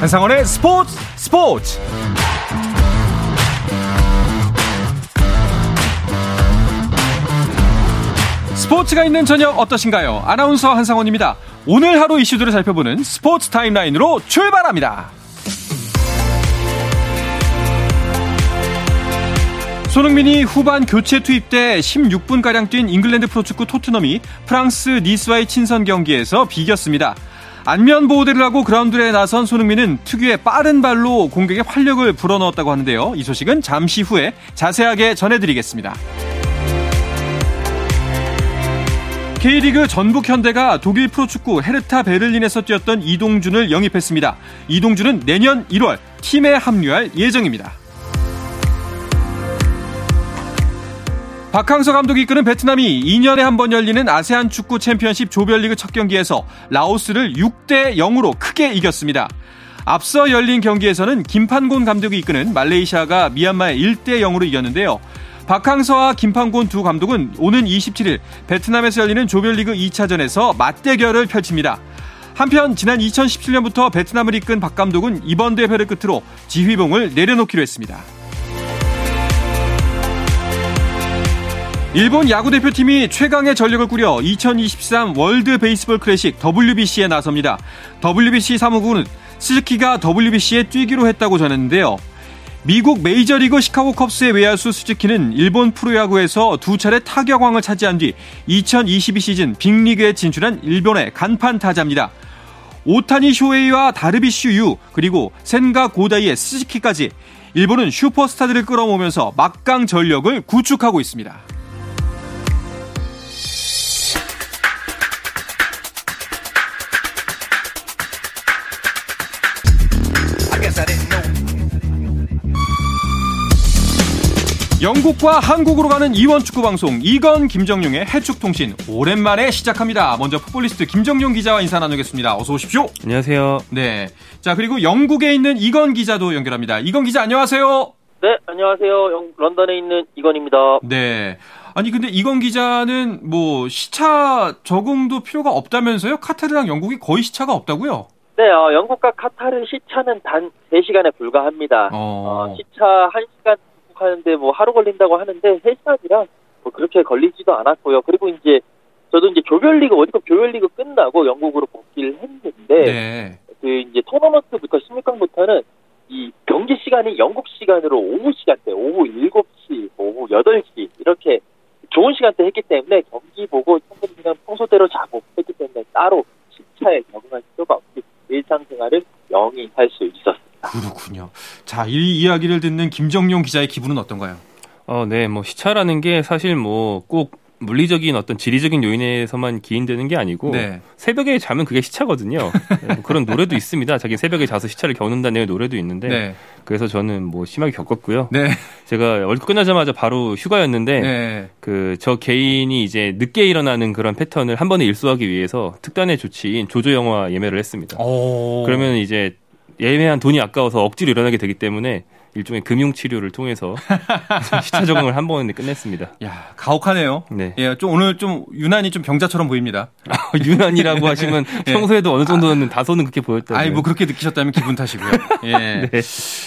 한상원의 스포츠 스포츠 스포츠가 있는 저녁 어떠신가요? 아나운서 한상원입니다. 오늘 하루 이슈들을 살펴보는 스포츠 타임라인으로 출발합니다. 손흥민이 후반 교체 투입 때 16분가량 뛴 잉글랜드 프로축구 토트넘이 프랑스 니스와의 친선 경기에서 비겼습니다. 안면 보호대를 하고 그라운드에 나선 손흥민은 특유의 빠른 발로 공격에 활력을 불어넣었다고 하는데요. 이 소식은 잠시 후에 자세하게 전해드리겠습니다. K리그 전북 현대가 독일 프로축구 헤르타 베를린에서 뛰었던 이동준을 영입했습니다. 이동준은 내년 1월 팀에 합류할 예정입니다. 박항서 감독이 이끄는 베트남이 2년에 한 번 열리는 아세안 축구 챔피언십 조별리그 첫 경기에서 라오스를 6대 0으로 크게 이겼습니다. 앞서 열린 경기에서는 김판곤 감독이 이끄는 말레이시아가 미얀마에 1대 0으로 이겼는데요. 박항서와 김판곤 두 감독은 오는 27일 베트남에서 열리는 조별리그 2차전에서 맞대결을 펼칩니다. 한편 지난 2017년부터 베트남을 이끈 박 감독은 이번 대회를 끝으로 지휘봉을 내려놓기로 했습니다. 일본 야구 대표팀이 최강의 전력을 꾸려 2023 월드 베이스볼 클래식 WBC에 나섭니다. WBC 사무국은 스즈키가 WBC에 뛰기로 했다고 전했는데요. 미국 메이저리그 시카고 컵스의 외야수 스즈키는 일본 프로야구에서 두 차례 타격왕을 차지한 뒤 2022 시즌 빅리그에 진출한 일본의 간판 타자입니다. 오타니 쇼헤이와 다르비슈 유 그리고 센가 고다이의 스즈키까지 일본은 슈퍼스타들을 끌어모으면서 막강 전력을 구축하고 있습니다. 영국과 한국으로 가는 이원 축구 방송 이건 김정용의 해축통신 오랜만에 시작합니다. 먼저 풋볼리스트 김정용 기자와 인사 나누겠습니다. 어서 오십시오. 안녕하세요. 네. 자 그리고 영국에 있는 이건 기자도 연결합니다. 이건 기자 안녕하세요. 네, 안녕하세요. 영, 런던에 있는 이건입니다. 네. 아니 근데 이건 기자는 뭐 시차 적응도 필요가 없다면서요? 카타르랑 영국이 거의 시차가 없다고요? 네, 어, 영국과 카타르 시차는 단 3시간에 불과합니다. 어. 어, 시차 1시간 하는데 뭐 하루 걸린다고 하는데 3시간이라 뭐 그렇게 걸리지도 않았고요. 그리고 이제 저도 이제 조별리그 월드컵 조별리그 끝나고 영국으로 복귀를 했는데 네. 그 이제 토너먼트부터 16강부터는 이 경기 시간이 영국 시간으로 오후 시간대, 오후 7시, 오후 8시 이렇게 좋은 시간대 했기 때문에 경기 보고 충분히 그냥 평소대로 자고 했기 때문에 따로 시차에 적응할 필요가 없이 일상생활을 영위 할 수 있었습니다. 그렇군요. 자, 이 이야기를 듣는 김정용 기자의 기분은 어떤가요? 어, 네, 뭐 시차라는 게 사실 뭐 꼭 물리적인 어떤 지리적인 요인에서만 기인되는 게 아니고 네. 새벽에 자면 그게 시차거든요. 네, 뭐 그런 노래도 있습니다. 자기 새벽에 자서 시차를 겪는다는 노래도 있는데 네. 그래서 저는 뭐 심하게 겪었고요. 네. 제가 월드 끝나자마자 바로 휴가였는데 네. 그저 개인이 이제 늦게 일어나는 그런 패턴을 한 번에 일소하기 위해서 특단의 조치인 조조 영화 예매를 했습니다. 오. 그러면 이제 예매한 돈이 아까워서 억지로 일어나게 되기 때문에 일종의 금융 치료를 통해서 시차 적응을 한 번에 끝냈습니다. 야, 가혹하네요. 네. 예, 좀 오늘 좀 유난히 좀 병자처럼 보입니다. 유난이라고 하시면 예. 평소에도 어느 정도는 다소는 그렇게 보였다고요. 아니, 뭐 그렇게 느끼셨다면 기분 탓이고요. 예. 네.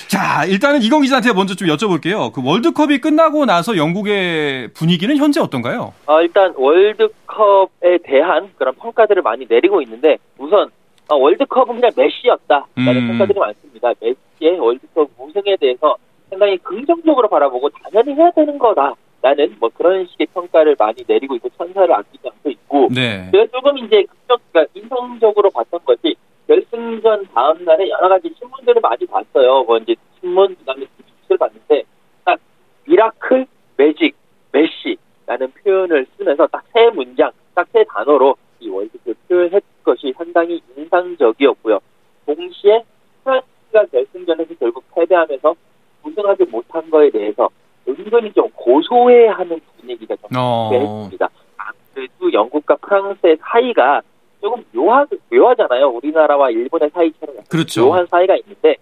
자, 일단은 이건 기자한테 먼저 좀 여쭤볼게요. 그 월드컵이 끝나고 나서 영국의 분위기는 현재 어떤가요? 어, 일단 월드컵에 대한 그런 평가들을 많이 내리고 있는데 우선 어, 월드컵은 그냥 메시였다라는 음. 평가들이 많습니다. 메시의 월드컵 우승에 대해서 상당히 긍정적으로 바라보고 당연히 해야 되는 거다라는 뭐 그런 식의 평가를 많이 내리고 있고 찬사를 아끼지 않고 있고 네. 제가 조금 이제 긍정, 그러니까 인상적으로 봤던 것이 결승전 다음 날에 여러 가지 신문들을 많이 봤어요. 뭐 이제 신문 그다음에 뉴스를 봤는데 딱 Miracle, Magic, 메시라는 표현을 쓰면서 딱 세 문장, 딱 세 단어로 이 월드컵 표현했던 것이 상당히 인상적이었고요. 동시에 프랑스가 결승전에서 결국 패배하면서 우승하지 못한 거에 대해서 은근히 좀 고소해하는 분위기가 좀 어. 했습니다. 아무래도 영국과 프랑스의 사이가 조금 묘하, 묘하잖아요. 우리나라와 일본의 사이처럼 그렇죠. 묘한 사이가 있는데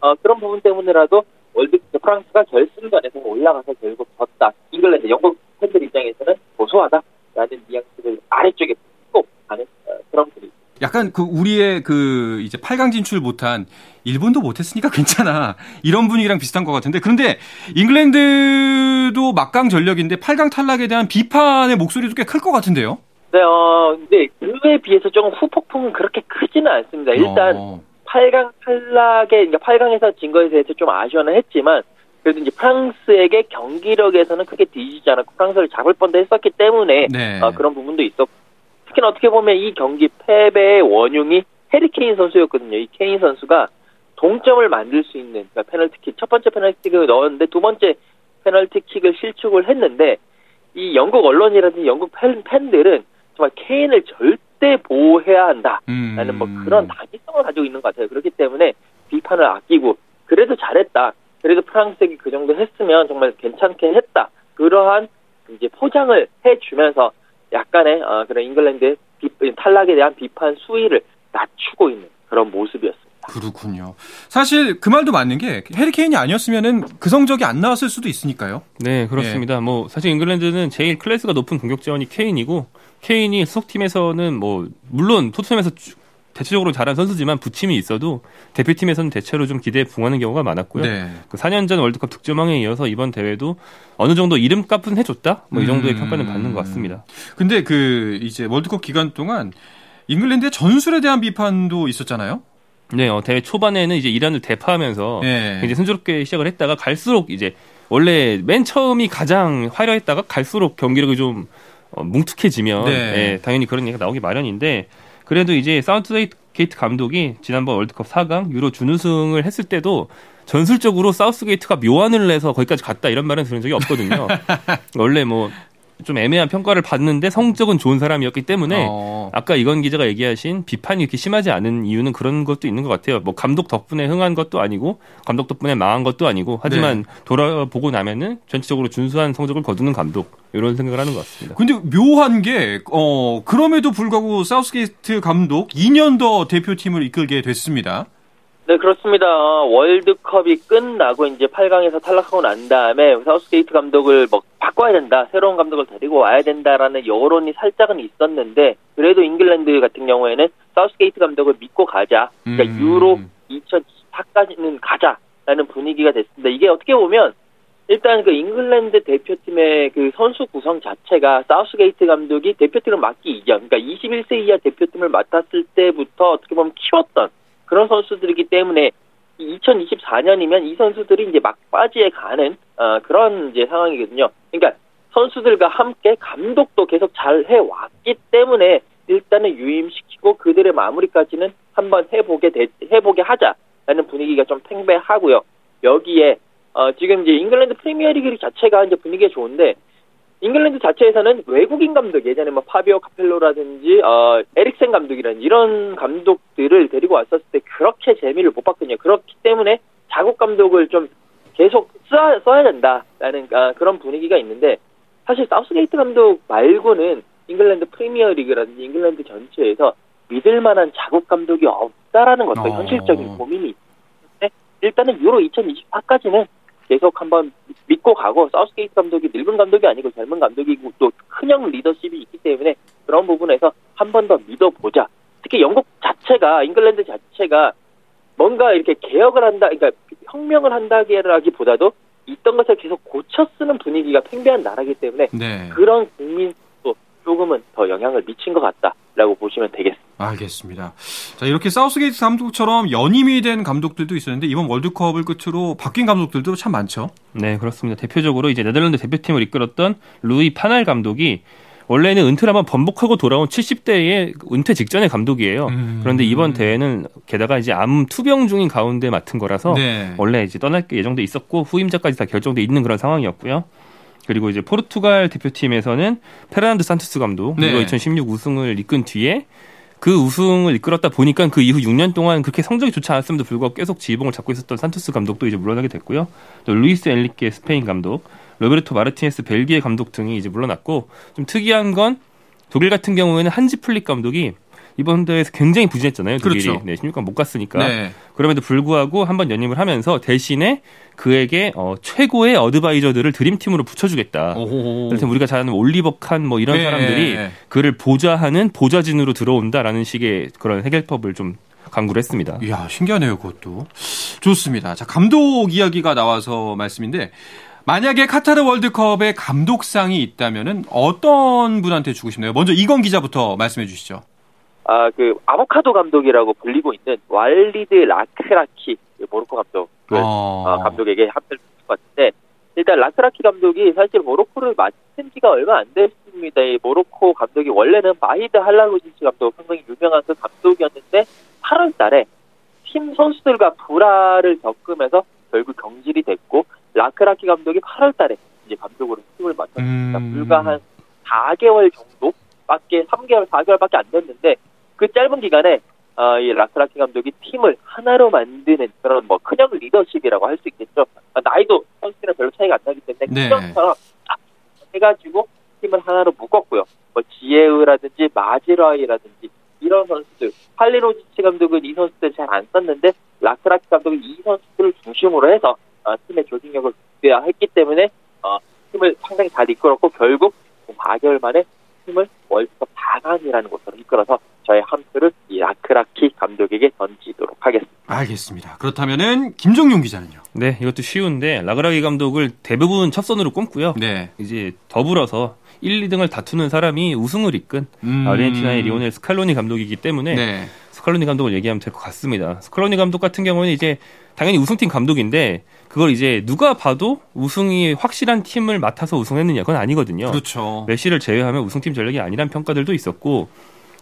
어, 그런 부분 때문에라도 월드 프랑스가 결승전에서 올라가서 결국 졌다. 잉글랜드, 영국 팬들 입장에서는 고소하다라는 뉘앙스를 아래쪽에 꼭 가는 어, 그런 분위 약간 그 우리의 그 이제 8강 진출 못한 일본도 못했으니까 괜찮아. 이런 분위기랑 비슷한 것 같은데. 그런데 잉글랜드도 막강 전력인데 8강 탈락에 대한 비판의 목소리도 꽤 클 것 같은데요. 네, 어, 근데 그에 비해서 조금 후폭풍은 그렇게 크지는 않습니다. 일단 어. 8강 탈락에, 그러니까 8강에서 진 거에 대해서 좀 아쉬워는 했지만, 그래도 이제 프랑스에게 경기력에서는 크게 뒤지지 않았고, 프랑스를 잡을 뻔도 했었기 때문에, 네. 어, 그런 부분도 있었고, 특히나 어떻게 보면 이 경기 패배의 원흉이 해리케인 선수였거든요. 이 케인 선수가 동점을 만들 수 있는, 그러니까 페널티킥, 첫 번째 페널티킥을 넣었는데, 두 번째 페널티킥을 실축을 했는데, 이 영국 언론이라든지 영국 팬, 팬들은 정말 케인을 절대 보호해야 한다. 음. 라는 뭐 그런 당위성을 가지고 있는 것 같아요. 그렇기 때문에 비판을 아끼고 그래도 잘했다. 그래도 프랑스에게 그 정도 했으면 정말 괜찮게 했다. 그러한 이제 포장을 해주면서 약간의 어, 그런 잉글랜드의 비- 탈락에 대한 비판 수위를 낮추고 있는 그런 모습이었습니다. 그렇군요. 사실 그 말도 맞는 게 해리케인이 아니었으면은 그 성적이 안 나왔을 수도 있으니까요. 네, 그렇습니다. 뭐 사실 잉글랜드는 제일 클래스가 높은 공격 자원이 케인이고 케인이 소속팀에서는 뭐 물론 토트넘에서 쭉 대체적으로 잘한 선수지만 부침이 있어도 대표팀에서는 대체로 좀 기대에 붕하는 경우가 많았고요. 네. 그 4년 전 월드컵 득점왕에 이어서 이번 대회도 어느 정도 이름값은 해줬다? 뭐 이 정도의 음. 평가는 받는 것 같습니다. 근데 그 이제 월드컵 기간 동안 잉글랜드의 전술에 대한 비판도 있었잖아요. 네, 어, 대회 초반에는 이제 이란을 대파하면서 네. 굉장히 순조롭게 시작을 했다가 갈수록 이제 원래 맨 처음이 가장 화려했다가 갈수록 경기력이 좀 어, 뭉툭해지면 네. 예, 당연히 그런 얘기가 나오기 마련인데 그래도 이제 사우스 게이트 감독이 지난번 월드컵 4강 유로 준우승을 했을 때도 전술적으로 사우스 게이트가 묘안을 내서 거기까지 갔다 이런 말은 들은 적이 없거든요. 원래 뭐 좀 애매한 평가를 받는데 성적은 좋은 사람이었기 때문에 어. 아까 이건 기자가 얘기하신 비판이 이렇게 심하지 않은 이유는 그런 것도 있는 것 같아요. 뭐 감독 덕분에 흥한 것도 아니고 감독 덕분에 망한 것도 아니고 하지만 네. 돌아보고 나면은 전체적으로 준수한 성적을 거두는 감독 이런 생각을 하는 것 같습니다. 근데 묘한 게, 어, 그럼에도 불구하고 사우스게이트 감독 2년 더 대표팀을 이끌게 됐습니다. 네, 그렇습니다. 어, 월드컵이 끝나고 이제 8강에서 탈락하고 난 다음에 사우스게이트 감독을 뭐 바꿔야 된다. 새로운 감독을 데리고 와야 된다라는 여론이 살짝은 있었는데 그래도 잉글랜드 같은 경우에는 사우스게이트 감독을 믿고 가자. 그러니까 음. 유로 2024까지는 가자라는 분위기가 됐습니다. 이게 어떻게 보면 일단 그 잉글랜드 대표팀의 그 선수 구성 자체가 사우스게이트 감독이 대표팀을 맡기 이전, 그러니까 21세 이하 대표팀을 맡았을 때부터 어떻게 보면 키웠던 그런 선수들이기 때문에 2024년이면 이 선수들이 이제 막바지에 가는 어, 그런 이제 상황이거든요. 그러니까 선수들과 함께 감독도 계속 잘 해왔기 때문에 일단은 유임시키고 그들의 마무리까지는 한번 해보게 되, 해보게 하자라는 분위기가 좀 팽배하고요. 여기에 어, 지금 이제 잉글랜드 프리미어리그 자체가 이제 분위기가 좋은데 잉글랜드 자체에서는 외국인 감독 예전에 뭐 파비오 카펠로라든지 어 에릭손 감독이라든지 이런 감독들을 데리고 왔었을 때 그렇게 재미를 못 봤거든요. 그렇기 때문에 자국 감독을 좀 계속 써야, 써야 된다라는 아, 그런 분위기가 있는데 사실 사우스게이트 감독 말고는 잉글랜드 프리미어 리그라든지 잉글랜드 전체에서 믿을 만한 자국 감독이 없다라는 것도 어. 현실적인 고민이 있는데 일단은 유로 2024까지는 계속 한번 믿고 가고 사우스게이트 감독이 늙은 감독이 아니고 젊은 감독이고 또 큰형 리더십이 있기 때문에 그런 부분에서 한 번 더 믿어보자. 특히 영국 자체가 잉글랜드 자체가 뭔가 이렇게 개혁을 한다, 그러니까 혁명을 한다기보다도 있던 것을 계속 고쳐 쓰는 분위기가 팽배한 나라이기 때문에 네. 그런 국민도 조금은 더 영향을 미친 것 같다라고 보시면 되겠습니다. 알겠습니다. 자, 이렇게 사우스게이트 감독처럼 연임이 된 감독들도 있었는데 이번 월드컵을 끝으로 바뀐 감독들도 참 많죠. 네, 그렇습니다. 대표적으로 이제 네덜란드 대표팀을 이끌었던 루이 파날 감독이 원래는 은퇴를 한번 번복하고 돌아온 70대의 은퇴 직전의 감독이에요. 음. 그런데 이번 대회는 게다가 이제 암 투병 중인 가운데 맡은 거라서 네. 원래 이제 떠날 게 예정돼 있었고 후임자까지 다 결정돼 있는 그런 상황이었고요. 그리고 이제 포르투갈 대표팀에서는 페르난두 산투스 감독 네. 유로 2016 우승을 이끈 뒤에 그 우승을 이끌었다 보니까 그 이후 6년 동안 그렇게 성적이 좋지 않았음에도 불구하고 계속 지휘봉을 잡고 있었던 산투스 감독도 이제 물러나게 됐고요. 또 루이스 엔리케 스페인 감독, 로베르토 마르티네스 벨기에 감독 등이 이제 물러났고 좀 특이한 건 독일 같은 경우에는 한지 플릭 감독이 이번 대회에서 굉장히 부진했잖아요. 독일이 그렇죠. 네, 16강 못 갔으니까. 네. 그럼에도 불구하고 한 번 연임을 하면서 대신에 그에게 어, 최고의 advisor들을 드림팀으로 붙여주겠다. 이를테면 우리가 잘 아는 올리버 칸 뭐 이런 네. 사람들이 그를 보좌하는 보좌진으로 들어온다라는 식의 그런 해결법을 좀 강구를 했습니다. 이야, 신기하네요, 그것도. 좋습니다. 자, 감독 이야기가 나와서 말씀인데, 만약에 카타르 월드컵에 감독상이 있다면은 어떤 분한테 주고 싶나요? 먼저 이건 기자부터 말씀해 주시죠. 아, 그 아보카도 감독이라고 불리고 있는 왈리드 라크라키 모로코 감독 어. 어, 감독에게 합격을 줄것 같은데 일단 라크라키 감독이 사실 모로코를 맡은 지가 얼마 안 됐습니다. 이 모로코 감독이 원래는 바히드 할릴호지치 감독 상당히 유명한 그 감독이었는데 8월달에 팀 선수들과 불화를 겪으면서 결국 경질이 됐고 라크라키 감독이 8월달에 이제 감독으로 팀을 맡았습니다. 음. 불과 한 4개월 정도밖에 3개월 4개월밖에 안 됐는데 그 짧은 기간에 어, 이 라크라키 감독이 팀을 하나로 만드는 그런 뭐 큰형 리더십이라고 할 수 있겠죠. 아, 나이도 선수들이랑 별로 차이가 안 나기 때문에 네. 큰형처럼 딱 해가지고 팀을 하나로 묶었고요. 뭐 지에우라든지 마지라이라든지 이런 선수들 팔리노지치 감독은 이 선수들 잘 안 썼는데 라크라키 감독은 이 선수들을 중심으로 해서 어, 팀의 조직력을 극대화했기 때문에 어, 팀을 상당히 잘 이끌었고 결국 4개월 만에 팀을 월드컵 4강이라는 곳으로 이끌어서 저의 한 표를 이 라크라키 감독에게 던지도록 하겠습니다. 알겠습니다. 그렇다면은 김정용 기자는요? 네, 이것도 쉬운데 라그라기 감독을 대부분 첫 선으로 꼽고요. 네. 이제 더불어서 1, 2등을 다투는 사람이 우승을 이끈 음. 아르헨티나의 리오넬 스칼로니 감독이기 때문에 네. 스칼로니 감독을 얘기하면 될 것 같습니다. 스칼로니 감독 같은 경우는 이제 당연히 우승팀 감독인데 그걸 이제 누가 봐도 우승이 확실한 팀을 맡아서 우승했느냐 그건 아니거든요. 그렇죠. 메시를 제외하면 우승팀 전력이 아니란 평가들도 있었고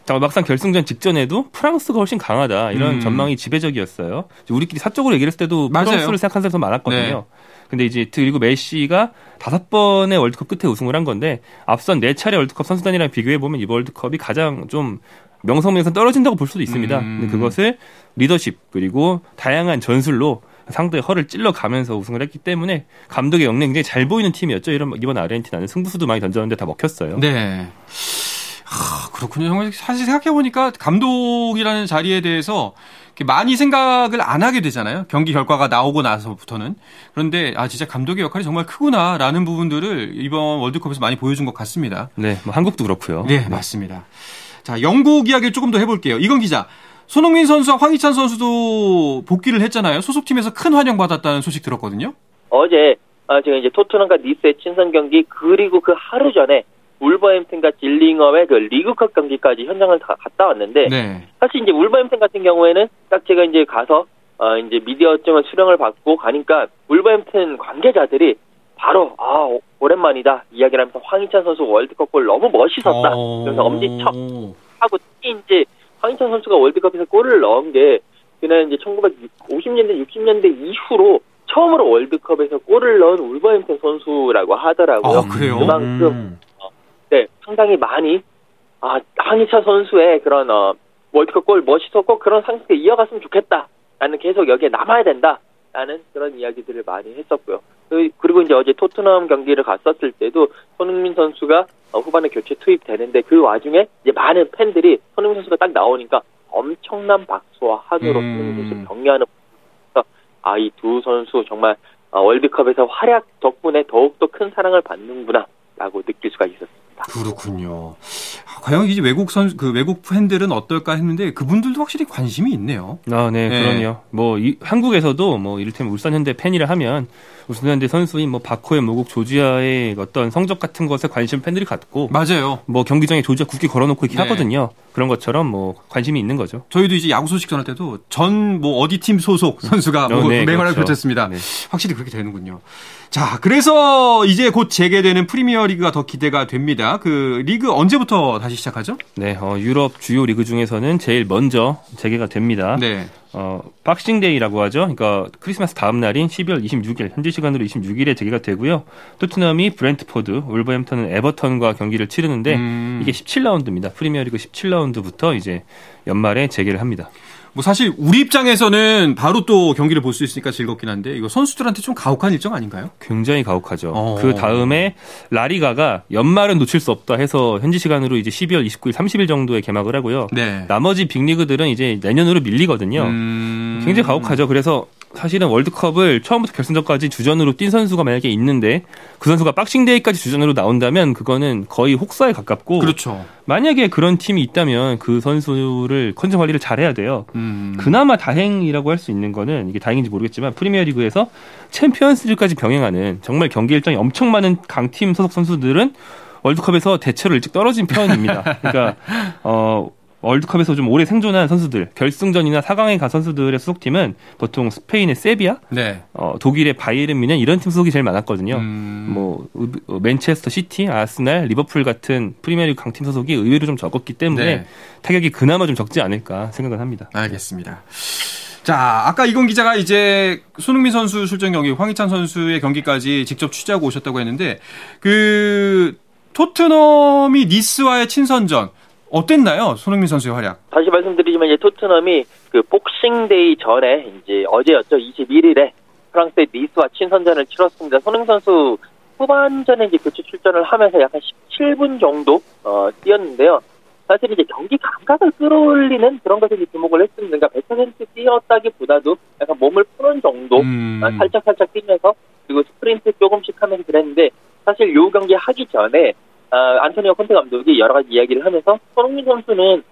자, 막상 결승전 직전에도 프랑스가 훨씬 강하다 이런 음. 전망이 지배적이었어요. 우리끼리 사적으로 얘기를 했을 때도 맞아요. 프랑스를 생각한 사람이 더 많았거든요. 네. 근데 이제 그리고 메시가 다섯 번의 월드컵 끝에 우승을 한 건데 앞선 네 차례 월드컵 선수단이랑 비교해 보면 이 월드컵이 가장 좀 명성에서 떨어진다고 볼 수도 있습니다. 음. 근데 그것을 리더십 그리고 다양한 전술로 상대의 허를 찔러가면서 우승을 했기 때문에 감독의 역량이 굉장히 잘 보이는 팀이었죠. 이런 이번 아르헨티나는 승부수도 많이 던졌는데 다 먹혔어요. 네. 하, 그렇군요. 정말 사실 생각해 보니까 감독이라는 자리에 대해서 많이 생각을 안 하게 되잖아요. 경기 결과가 나오고 나서부터는. 그런데, 아, 진짜 감독의 역할이 정말 크구나라는 부분들을 이번 월드컵에서 많이 보여준 것 같습니다. 네, 뭐 한국도 그렇고요. 네, 맞습니다. 자, 영국 이야기를 조금 더 해볼게요. 이건 기자. 손흥민 선수와 황희찬 선수도 복귀를 했잖아요. 소속팀에서 큰 환영받았다는 소식 들었거든요. 어제 아, 제가 이제 토트넘과 니스의 친선 경기 그리고 그 하루 전에 울버햄튼과 질링엄의 그 리그컵 경기까지 현장을 다 갔다 왔는데 네. 사실 이제 울버햄튼 같은 경우에는 딱 제가 이제 가서 어 이제 미디어증을 수령을 받고 가니까 울버햄튼 관계자들이 바로 아 오- 오랜만이다 이야기를 하면서 황희찬 선수 월드컵 골 너무 멋있었다 어. 그래서 엄지척 하고 특히 이제 황희찬 선수가 월드컵에서 골을 넣은 게 그는 이제 1950년대 60년대 이후로 처음으로 월드컵에서 골을 넣은 울버햄튼 선수라고 하더라고요. 아, 그래요? 그만큼 음. 네, 상당히 많이 아 황희찬 선수의 그런 어, 월드컵 골 멋있었고 그런 상승에 이어갔으면 좋겠다. 나는 계속 여기에 남아야 된다. 라는 그런 이야기들을 많이 했었고요. 그- 그리고 이제 어제 토트넘 경기를 갔었을 때도 손흥민 선수가 어, 후반에 교체 투입되는데 그 와중에 이제 많은 팬들이 손흥민 선수가 딱 나오니까 엄청난 박수와 한으로 음. 손흥민 선수 격려하는 아 이 두 선수 정말 어, 월드컵에서 활약 덕분에 더욱더 큰 사랑을 받는구나라고 느낄 수가 있었습니다. 그렇군요. 아, 과연 이제 외국 선, 그 외국 팬들은 어떨까 했는데 그분들도 확실히 관심이 있네요. 아, 네, 네. 그럼요. 뭐 이- 한국에서도 뭐 이를테면 울산현대 팬이라 하면 울산현대 선수인 뭐 바코의 모국 조지아의 어떤 성적 같은 것에 관심 팬들이 갖고 맞아요. 뭐 경기장에 조지아 국기 걸어놓고 이렇게 네. 하거든요. 그런 것처럼 뭐 관심이 있는 거죠. 저희도 이제 야구 소식 전할 때도 전 뭐 어디 팀 소속 선수가 뭐 어, 네, 맹활약을 그렇죠. 펼쳤습니다. 네. 확실히 그렇게 되는군요. 자, 그래서 이제 곧 재개되는 프리미어 리그가 더 기대가 됩니다. 그 리그 언제부터 다시 시작하죠? 네, 어, 유럽 주요 리그 중에서는 제일 먼저 재개가 됩니다. 네. 어, Boxing Day라고 하죠. 그러니까 크리스마스 다음 날인 12월 26일, 현지 시간으로 26일에 재개가 되고요. 토트넘이 브렌트포드, 울버햄턴은 에버턴과 경기를 치르는데 음. 이게 17라운드입니다. 프리미어리그 17라운드부터 이제 연말에 재개를 합니다. 뭐 사실 우리 입장에서는 바로 또 경기를 볼 수 있으니까 즐겁긴 한데 이거 선수들한테 좀 가혹한 일정 아닌가요? 굉장히 가혹하죠. 어. 그 다음에 라리가가 연말은 놓칠 수 없다 해서 현지 시간으로 이제 12월 29일, 30일 정도에 개막을 하고요. 네. 나머지 빅리그들은 이제 내년으로 밀리거든요. 음. 굉장히 가혹하죠. 그래서 사실은 월드컵을 처음부터 결승전까지 주전으로 뛴 선수가 만약에 있는데 그 선수가 박싱데이까지 주전으로 나온다면 그거는 거의 혹사에 가깝고 그렇죠. 만약에 그런 팀이 있다면 그 선수를 컨디션 관리를 잘해야 돼요. 음. 그나마 다행이라고 할 수 있는 거는 이게 다행인지 모르겠지만 프리미어리그에서 챔피언스리그까지 병행하는 정말 경기 일정이 엄청 많은 강팀 소속 선수들은 월드컵에서 대체로 일찍 떨어진 편입니다. 그러니까 어 월드컵에서 좀 오래 생존한 선수들, 결승전이나 4강에 간 선수들의 소속팀은 보통 스페인의 세비야, 네. 어, 독일의 바이에른 뮌헨 이런 팀 소속이 제일 많았거든요. 음. 뭐 어, 맨체스터 시티, 아스날, 리버풀 같은 프리미어리그 강팀 소속이 의외로 좀 적었기 때문에 네. 타격이 그나마 좀 적지 않을까 생각을 합니다. 알겠습니다. 자, 아까 이건 기자가 이제 손흥민 선수 출전 경기, 황희찬 선수의 경기까지 직접 취재하고 오셨다고 했는데 그 토트넘이 니스와의 친선전 어땠나요? 손흥민 선수의 활약. 다시 말씀드리지만 이제 토트넘이 그 복싱데이 전에 이제 어제였죠 21일에 프랑스의 니스와 친선전을 치렀습니다. 손흥민 선수 후반전에 이제 교체 출전을 하면서 약간 17분 정도 어, 뛰었는데요. 사실 이제 경기 감각을 끌어올리는 그런 것에 주목을 했습니다. 그러니까 100% 뛰었다기보다도 약간 몸을 푸는 정도 음. 아, 살짝 살짝 뛰면서 그리고 스프린트 조금씩 하면서 그랬는데 사실 요 경기 하기 전에 아, 안토니오 콘테 감독이 여러 가지 이야기를 하면서 손흥민 선수는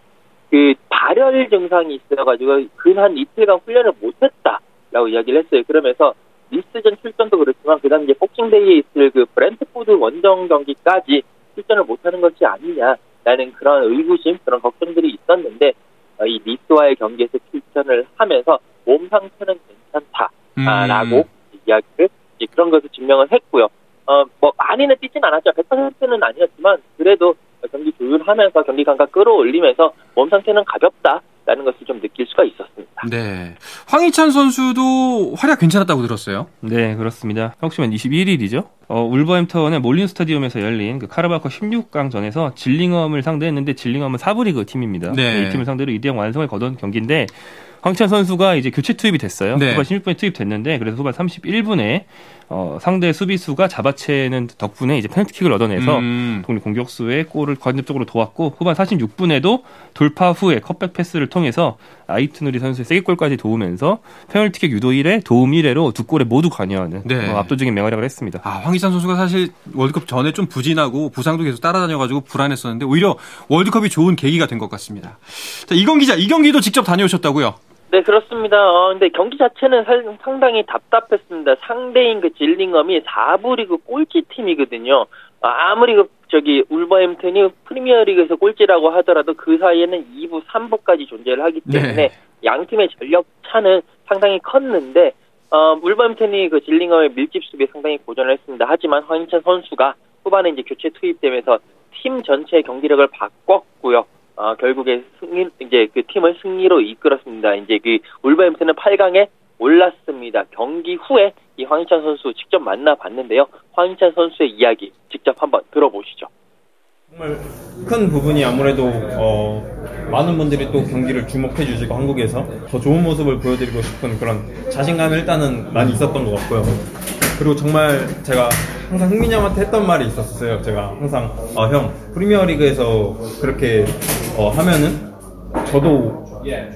그 발열 증상이 있어가지고 근 한 이틀간 훈련을 못했다라고 이야기를 했어요. 그러면서 니스전 출전도 그렇지만 그다음 이제 Boxing Day에 있을 그 브렌트포드 원정 경기까지 출전을 못하는 것이 아니냐라는 그런 의구심 그런 걱정들이 있었는데 어, 이 리스와의 경기에서 출전을 하면서 몸 상태는 괜찮다라고 음. 이야기를 이제 그런 것을 증명을 했고요. 어, 뭐, 많이는 뛰진 않았죠. 100%는 아니었지만, 그래도 경기 조율하면서 경기 감각 끌어올리면서 몸 상태는 가볍다라는 것을 좀 느낄 수가 있었습니다. 네. 황희찬 선수도 활약 괜찮았다고 들었어요. 네, 그렇습니다. 혹시만 21일이죠. 어, 울버햄턴의 몰린 스타디움에서 열린 그 카라바코 16강전에서 질링엄을 상대했는데 질링엄은 사부리그 팀입니다. 네. 이 팀을 상대로 2대0 완성을 거둔 경기인데 황찬 선수가 이제 교체 투입이 됐어요. 네. 후반 16분에 투입됐는데 그래서 후반 31분에 어, 상대 수비수가 잡아채는 덕분에 이제 페널티킥을 얻어내서 음. 독일 공격수의 골을 간접적으로 도왔고 후반 46분에도 돌파 후에 컵백 패스를 통해서 아이트누리 선수의 세게골까지 도우면서 페널티킥 유도 1회 도움 1회로 두 골에 모두 관여하는 네. 어, 압도적인 맹활약을 했습니다. 아, 황희찬 선수가 사실 월드컵 전에 좀 부진하고 부상도 계속 따라다녀가지고 불안했었는데 오히려 월드컵이 좋은 계기가 된 것 같습니다. 자, 이건 기자, 이 경기도 직접 다녀오셨다고요? 네, 그렇습니다. 어, 근데 경기 자체는 살- 상당히 답답했습니다. 상대인 그 질링엄이 4부 리그 꼴찌 팀이거든요. 아, 아무리 그 저기 울버햄튼이 프리미어리그에서 꼴찌라고 하더라도 그 사이에는 2부, 3부까지 존재를 하기 때문에 네. 양 팀의 전력 차는 상당히 컸는데 어, 울버햄튼이 그 질링엄의 밀집 수비에 상당히 고전을 했습니다. 하지만 황희찬 선수가 후반에 이제 교체 투입되면서 팀 전체의 경기력을 바꿨고요. 어, 결국에 승리, 이제 그 팀을 승리로 이끌었습니다. 이제 그 울버햄튼은 8강에 올랐습니다. 경기 후에 이 황희찬 선수 직접 만나봤는데요. 황희찬 선수의 이야기 직접 한번 들어보시죠. 정말 큰 부분이 아무래도 어, 많은 분들이 또 경기를 주목해 주시고 한국에서 더 좋은 모습을 보여드리고 싶은 그런 자신감이 일단은 많이 있었던 것 같고요. 그리고 정말 제가 항상 흥민이 형한테 했던 말이 있었어요. 제가 항상 어, 형 프리미어리그에서 그렇게 어, 하면은 저도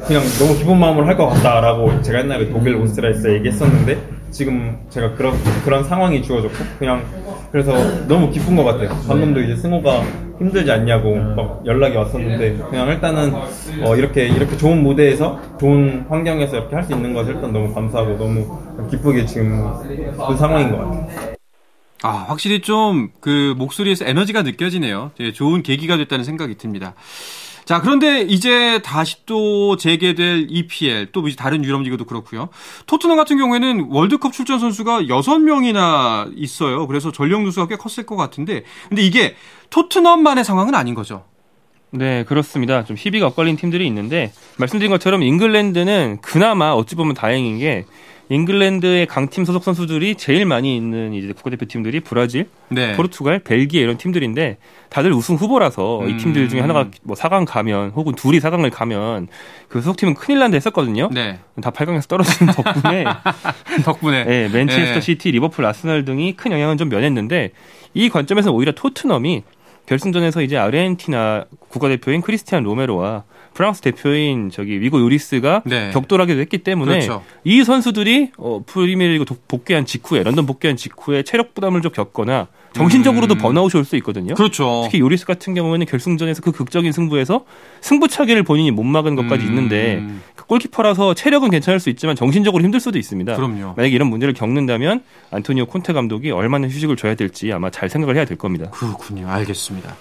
그냥 너무 기쁜 마음으로 할 것 같다라고 제가 옛날에 독일 오스트리아에서 얘기했었는데 지금 제가 그런 그런 상황이 주어졌고 그냥 그래서 너무 기쁜 것 같아요. 방금도 이제 승호가 힘들지 않냐고 막 연락이 왔었는데 그냥 일단은 어, 이렇게 이렇게 좋은 무대에서 좋은 환경에서 이렇게 할 수 있는 것을 일단 너무 감사하고 너무 기쁘게 지금 그 상황인 것 같아요. 아, 확실히 좀 그 목소리에서 에너지가 느껴지네요. 되게 좋은 계기가 됐다는 생각이 듭니다. 자, 그런데 이제 다시 또 재개될 EPL, 또 다른 유럽 리그도 그렇고요. 토트넘 같은 경우에는 월드컵 출전 선수가 6명이나 있어요. 그래서 전력 누수가 꽤 컸을 것 같은데. 근데 이게 토트넘만의 상황은 아닌 거죠. 네, 그렇습니다. 좀 희비가 엇갈린 팀들이 있는데 말씀드린 것처럼 잉글랜드는 그나마 어찌 보면 다행인 게 잉글랜드의 강팀 소속 선수들이 제일 많이 있는 이제 국가대표 팀들이 브라질, 네. 포르투갈, 벨기에 이런 팀들인데 다들 우승 후보라서 이 팀들 중에 음. 하나가 뭐 4강 가면 혹은 둘이 4강을 가면 그 소속팀은 큰일 난다 했었거든요. 네. 다 8강에서 떨어지는 덕분에 덕분에. 네, 맨체스터 네. 시티, 리버풀, 아스널 등이 큰 영향은 좀 면했는데 이 관점에서 오히려 토트넘이 결승전에서 이제 아르헨티나 국가대표인 크리스티안 로메로와 프랑스 대표인 저기 위고 요리스가 네. 격돌하기도 했기 때문에 그렇죠. 이 선수들이 어, 프리미어리그 도- 복귀한 직후에 런던 복귀한 직후에 체력 부담을 좀 겪거나 정신적으로도 음. 번아웃이 올 수 있거든요. 그렇죠. 특히 요리스 같은 경우에는 결승전에서 그 극적인 승부에서 승부차기를 본인이 못 막은 것까지 음. 있는데 그 골키퍼라서 체력은 괜찮을 수 있지만 정신적으로 힘들 수도 있습니다. 그럼요. 만약에 이런 문제를 겪는다면 안토니오 콘테 감독이 얼마나 휴식을 줘야 될지 아마 잘 생각을 해야 될 겁니다. 그렇군요. 알겠습니다.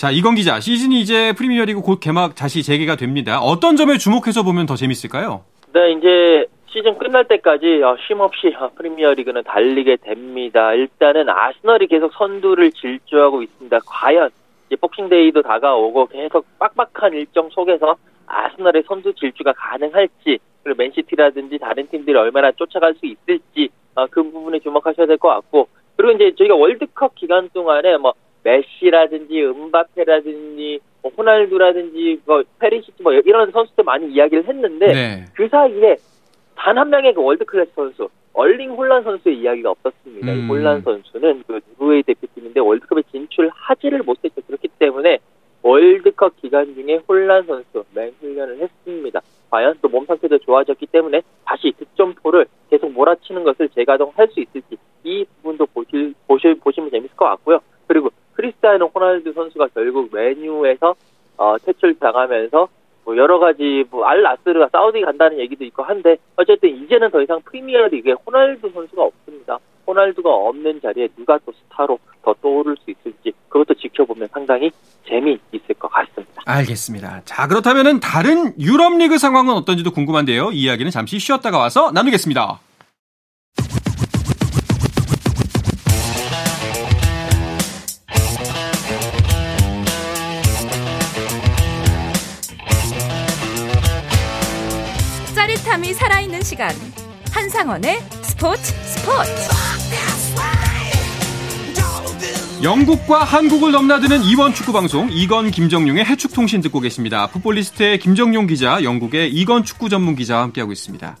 자, 이건 기자, 시즌이 이제 프리미어리그 곧 개막 다시 재개가 됩니다. 어떤 점에 주목해서 보면 더 재밌을까요? 네, 이제 시즌 끝날 때까지 어, 쉼 없이 어, 프리미어리그는 달리게 됩니다. 일단은 아스널이 계속 선두를 질주하고 있습니다. 과연 이제 복싱데이도 다가오고 계속 빡빡한 일정 속에서 아스널의 선두 질주가 가능할지 그리고 맨시티라든지 다른 팀들이 얼마나 쫓아갈 수 있을지 어, 그 부분에 주목하셔야 될 것 같고 그리고 이제 저희가 월드컵 기간 동안에 뭐 메시라든지 음바페라든지 뭐 호날두라든지 뭐 페리시치 뭐 이런 선수들 많이 이야기를 했는데 네. 그 사이에 단 한 명의 그 world class 선수 엘링 홀란 선수의 이야기가 없었습니다. 이 음. 홀란 선수는 그 노르웨이 대표팀인데 월드컵에 진출하지를 못했죠. 그렇기 때문에 월드컵 기간 중에 홀란 선수 맹훈련을 했습니다. 과연 또 몸 상태도 좋아졌기 때문에 다시 득점포를 계속 몰아치는 것을 재가동할 수 있을지 이 부분도 보실, 보실, 보시면 재밌을 것 같고요. 그리고 크리스티아노 호날두 선수가 결국 메뉴에서 어, 퇴출 당하면서 뭐 여러 가지 뭐 알나스르가 사우디 간다는 얘기도 있고 한데 어쨌든 이제는 더 이상 프리미어리그에 호날두 선수가 없습니다. 호날두가 없는 자리에 누가 또 스타로 더 떠오를 수 있을지 그것도 지켜보면 상당히 재미있을 것 같습니다. 알겠습니다. 자, 그렇다면은 다른 유럽 리그 상황은 어떤지도 궁금한데요. 이 이야기는 잠시 쉬었다가 와서 나누겠습니다. 짜릿함이 살아있는 시간 한상원의 스포츠 스포츠 영국과 한국을 넘나드는 이원 축구 방송 이건 김정용의 해축 통신 듣고 계십니다. 풋볼리스트의 김정용 기자, 영국의 이건 축구 전문 기자와 함께하고 있습니다.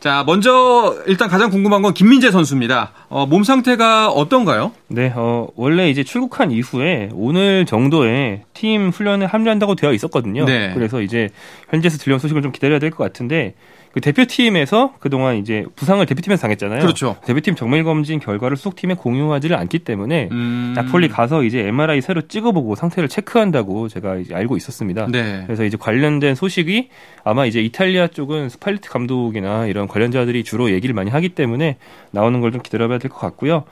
자, 먼저 일단 가장 궁금한 건 김민재 선수입니다. 어, 몸 상태가 어떤가요? 네, 어, 원래 이제 출국한 이후에 오늘 정도에 팀 훈련에 합류한다고 되어 있었거든요. 네. 그래서 이제 현지에서 들려온 소식을 좀 기다려야 될 것 같은데 그 대표팀에서 그동안 이제 부상을 대표팀에서 당했잖아요. 그렇죠. 대표팀 정밀 검진 결과를 수속팀에 공유하지를 않기 때문에 음, 나폴리 가서 이제 MRI 새로 찍어보고 상태를 체크한다고 제가 이제 알고 있었습니다. 네. 그래서 이제 관련된 소식이 아마 이제 이탈리아 쪽은 스팔리트 감독이나 이런 관련자들이 주로 얘기를 많이 하기 때문에 나오는 걸 좀 기다려봐야 될 것 같고요.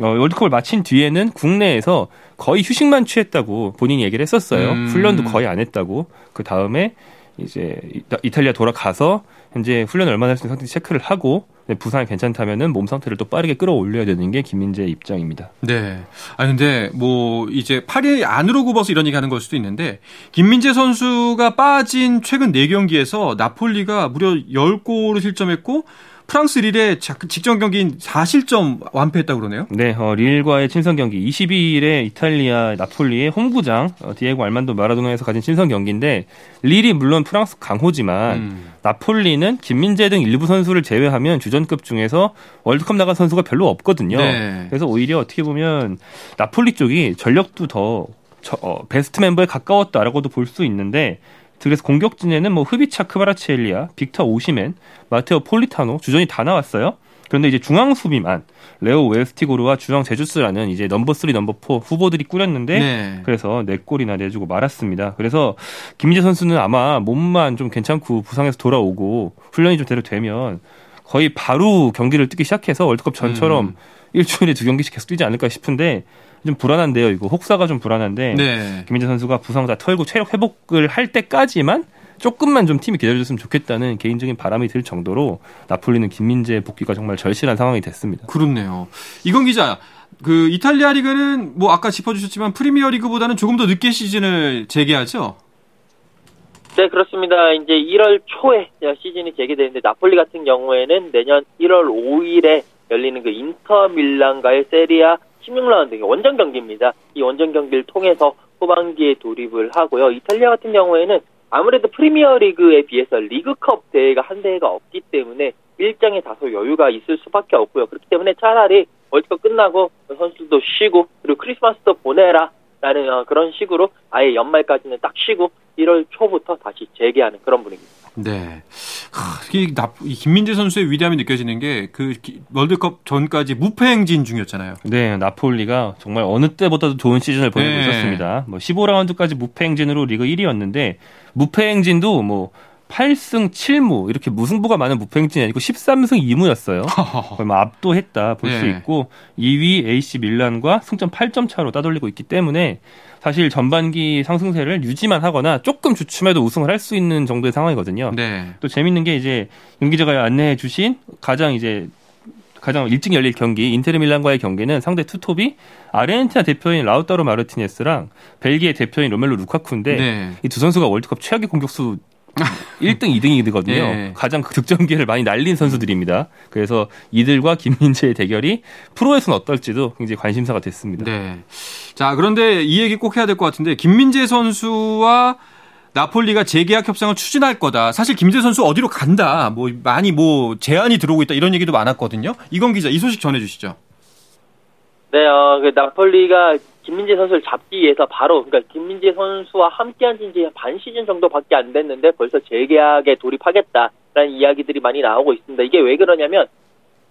어, 월드컵을 마친 뒤에는 국내에서 거의 휴식만 취했다고 본인이 얘기를 했었어요. 음. 훈련도 거의 안 했다고. 그 다음에 이제 이탈리아 돌아가서 현재 훈련을 얼마나 할 수 있는 상태 체크를 하고 네, 부상이 괜찮다면은 몸 상태를 또 빠르게 끌어올려야 되는 게 김민재의 입장입니다. 네. 아 근데 뭐 이제 팔이 안으로 굽어서 이런 얘기 하는 걸 수도 있는데 김민재 선수가 빠진 최근 4경기에서 나폴리가 무려 10골을 실점했고 프랑스 릴의 자- 직전 경기인 4실점 완패했다고 그러네요. 네, 어, 릴과의 친선 경기 22일에 이탈리아 나폴리의 홈구장 어, 디에고 아르만도 마라도나에서 가진 친선 경기인데 릴이 물론 프랑스 강호지만 음. 나폴리는 김민재 등 일부 선수를 제외하면 주전급 중에서 월드컵 나간 선수가 별로 없거든요. 네. 그래서 오히려 어떻게 보면 나폴리 쪽이 전력도 더 저- 어, 베스트 멤버에 가까웠다라고도 볼 수 있는데 그래서 공격진에는 뭐 흐비차 크바라츠헬리아, 빅터 오시멘, 마테오 폴리타노 주전이 다 나왔어요. 그런데 이제 중앙 수비만 레오 외스티고르와 주앙 제주스라는 이제 넘버 3, 넘버 4 후보들이 꾸렸는데 네. 그래서 네 골이나 내주고 말았습니다. 그래서 김민재 선수는 아마 몸만 좀 괜찮고 부상에서 돌아오고 훈련이 좀 제대로 되면 거의 바로 경기를 뛰기 시작해서 월드컵 전처럼 음. 일주일에 두 경기씩 계속 뛰지 않을까 싶은데 좀 불안한데요. 이거 혹사가 좀 불안한데 네. 김민재 선수가 부상 다 털고 체력 회복을 할 때까지만 조금만 좀 팀이 기다려줬으면 좋겠다는 개인적인 바람이 들 정도로 나폴리는 김민재 복귀가 정말 절실한 상황이 됐습니다. 그렇네요. 이건 기자, 그 이탈리아 리그는 뭐 아까 짚어주셨지만 프리미어 리그보다는 조금 더 늦게 시즌을 재개하죠. 네, 그렇습니다. 이제 1월 초에 시즌이 재개되는데 나폴리 같은 경우에는 내년 1월 5일에 열리는 그 인터 밀란과의 세리아 16라운드 원정 경기입니다. 이 원정 경기를 통해서 후반기에 돌입을 하고요. 이탈리아 같은 경우에는 아무래도 프리미어 리그에 비해서 리그컵 대회가 한 대회가 없기 때문에 일정에 다소 여유가 있을 수밖에 없고요. 그렇기 때문에 차라리 월드컵 끝나고 선수들도 쉬고 그리고 크리스마스도 보내라 라는 어, 그런 식으로 아예 연말까지는 딱 쉬고 1월 초부터 다시 재개하는 그런 분위기입니다. 네. 하, 이, 나, 이 김민재 선수의 위대함이 느껴지는 게 그 월드컵 전까지 무패 행진 중이었잖아요. 네, 나폴리가 정말 어느 때보다도 좋은 시즌을 보내고 네. 있었습니다. 뭐 15라운드까지 무패 행진으로 리그 1위였는데 무패 행진도 뭐 8승 7무 이렇게 무승부가 많은 무패 행진이 아니고 13승 2무였어요. 얼마 압도했다 볼수 네. 있고 2위 AC 밀란과 승점 8점 차로 따돌리고 있기 때문에 사실 전반기 상승세를 유지만 하거나 조금 주춤해도 우승을 할 수 있는 정도의 상황이거든요. 네. 또 재밌는 게 이제 윤 기자가 안내해 주신 가장 이제 가장 일찍 열릴 경기 인테르 밀란과의 경기는 상대 투톱이 아르헨티나 대표인 라우타로 마르티네스랑 벨기에 대표인 로멜로 루카쿠인데 네. 이두 선수가 월드컵 최악의 공격수 1등, 2등이거든요. 네. 가장 그 득점 기회를 많이 날린 선수들입니다. 그래서 이들과 김민재의 대결이 프로에서는 어떨지도 굉장히 관심사가 됐습니다. 네. 자, 그런데 이 얘기 꼭 해야 될 것 같은데 김민재 선수와 나폴리가 재계약 협상을 추진할 거다. 사실 김민재 선수 어디로 간다. 뭐 많이 뭐 제안이 들어오고 있다. 이런 얘기도 많았거든요. 이건 기자 이 소식 전해 주시죠. 네, 어, 그 나폴리가 김민재 선수를 잡기 위해서 바로 그러니까 김민재 선수와 함께한 지 이제 반 시즌 정도밖에 안 됐는데 벌써 재계약에 돌입하겠다라는 이야기들이 많이 나오고 있습니다. 이게 왜 그러냐면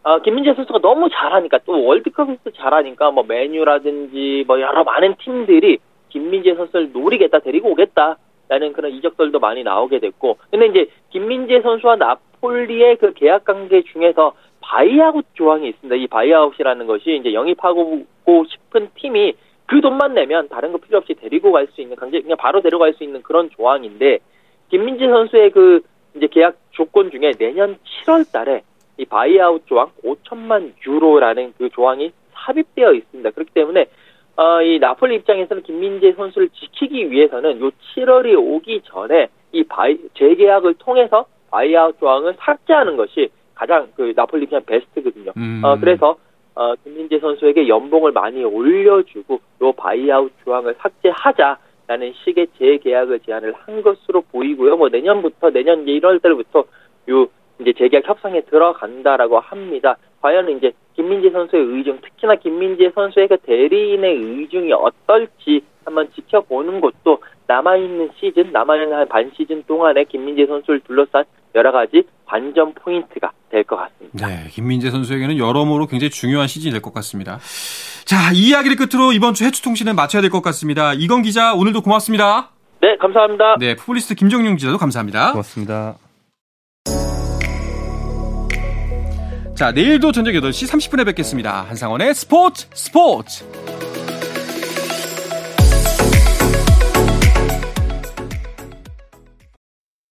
어, 김민재 선수가 너무 잘하니까 또 월드컵에서 잘하니까 뭐 메뉴라든지 뭐 여러 많은 팀들이 김민재 선수를 노리겠다 데리고 오겠다 라는 그런 이적들도 많이 나오게 됐고 근데 이제 김민재 선수와 나폴리의 그 계약 관계 중에서 buyout 조항이 있습니다. 이 buyout이라는 것이 이제 영입하고 싶은 팀이 그 돈만 내면 다른 거 필요 없이 데리고 갈 수 있는 강제 그냥 바로 데려갈 수 있는 그런 조항인데 김민재 선수의 그 이제 계약 조건 중에 내년 7월 달에 이 buyout 조항 5천만 유로라는 그 조항이 삽입되어 있습니다. 그렇기 때문에 어, 이 나폴리 입장에서는 김민재 선수를 지키기 위해서는 요 7월이 오기 전에 이 바이 재계약을 통해서 buyout 조항을 삭제하는 것이 가장 그 나폴리 그냥 베스트거든요. 음. 어, 그래서 어, 김민재 선수에게 연봉을 많이 올려주고 요 buyout 조항을 삭제하자라는 식의 재계약을 제안을 한 것으로 보이고요. 뭐 내년부터 내년 1월 달부터 요 이제 재계약 협상에 들어간다라고 합니다. 과연 이제 김민재 선수의 의중, 특히나 김민재 선수의 그 대리인의 의중이 어떨지 한번 지켜보는 것도 남아있는 시즌, 남아있는 한 반 시즌 동안에 김민재 선수를 둘러싼 여러 가지 관전 포인트가 될 것 같습니다. 네, 김민재 선수에게는 여러모로 굉장히 중요한 시즌이 될 것 같습니다. 자, 이 이야기를 끝으로 이번 주 해축 통신을 마쳐야 될 것 같습니다. 이건 기자 오늘도 고맙습니다. 네, 감사합니다. 네, 풋볼리스트 김정용 기자도 감사합니다. 고맙습니다. 자, 내일도 저녁 8시 30분에 뵙겠습니다. 한상원의 스포츠 스포츠.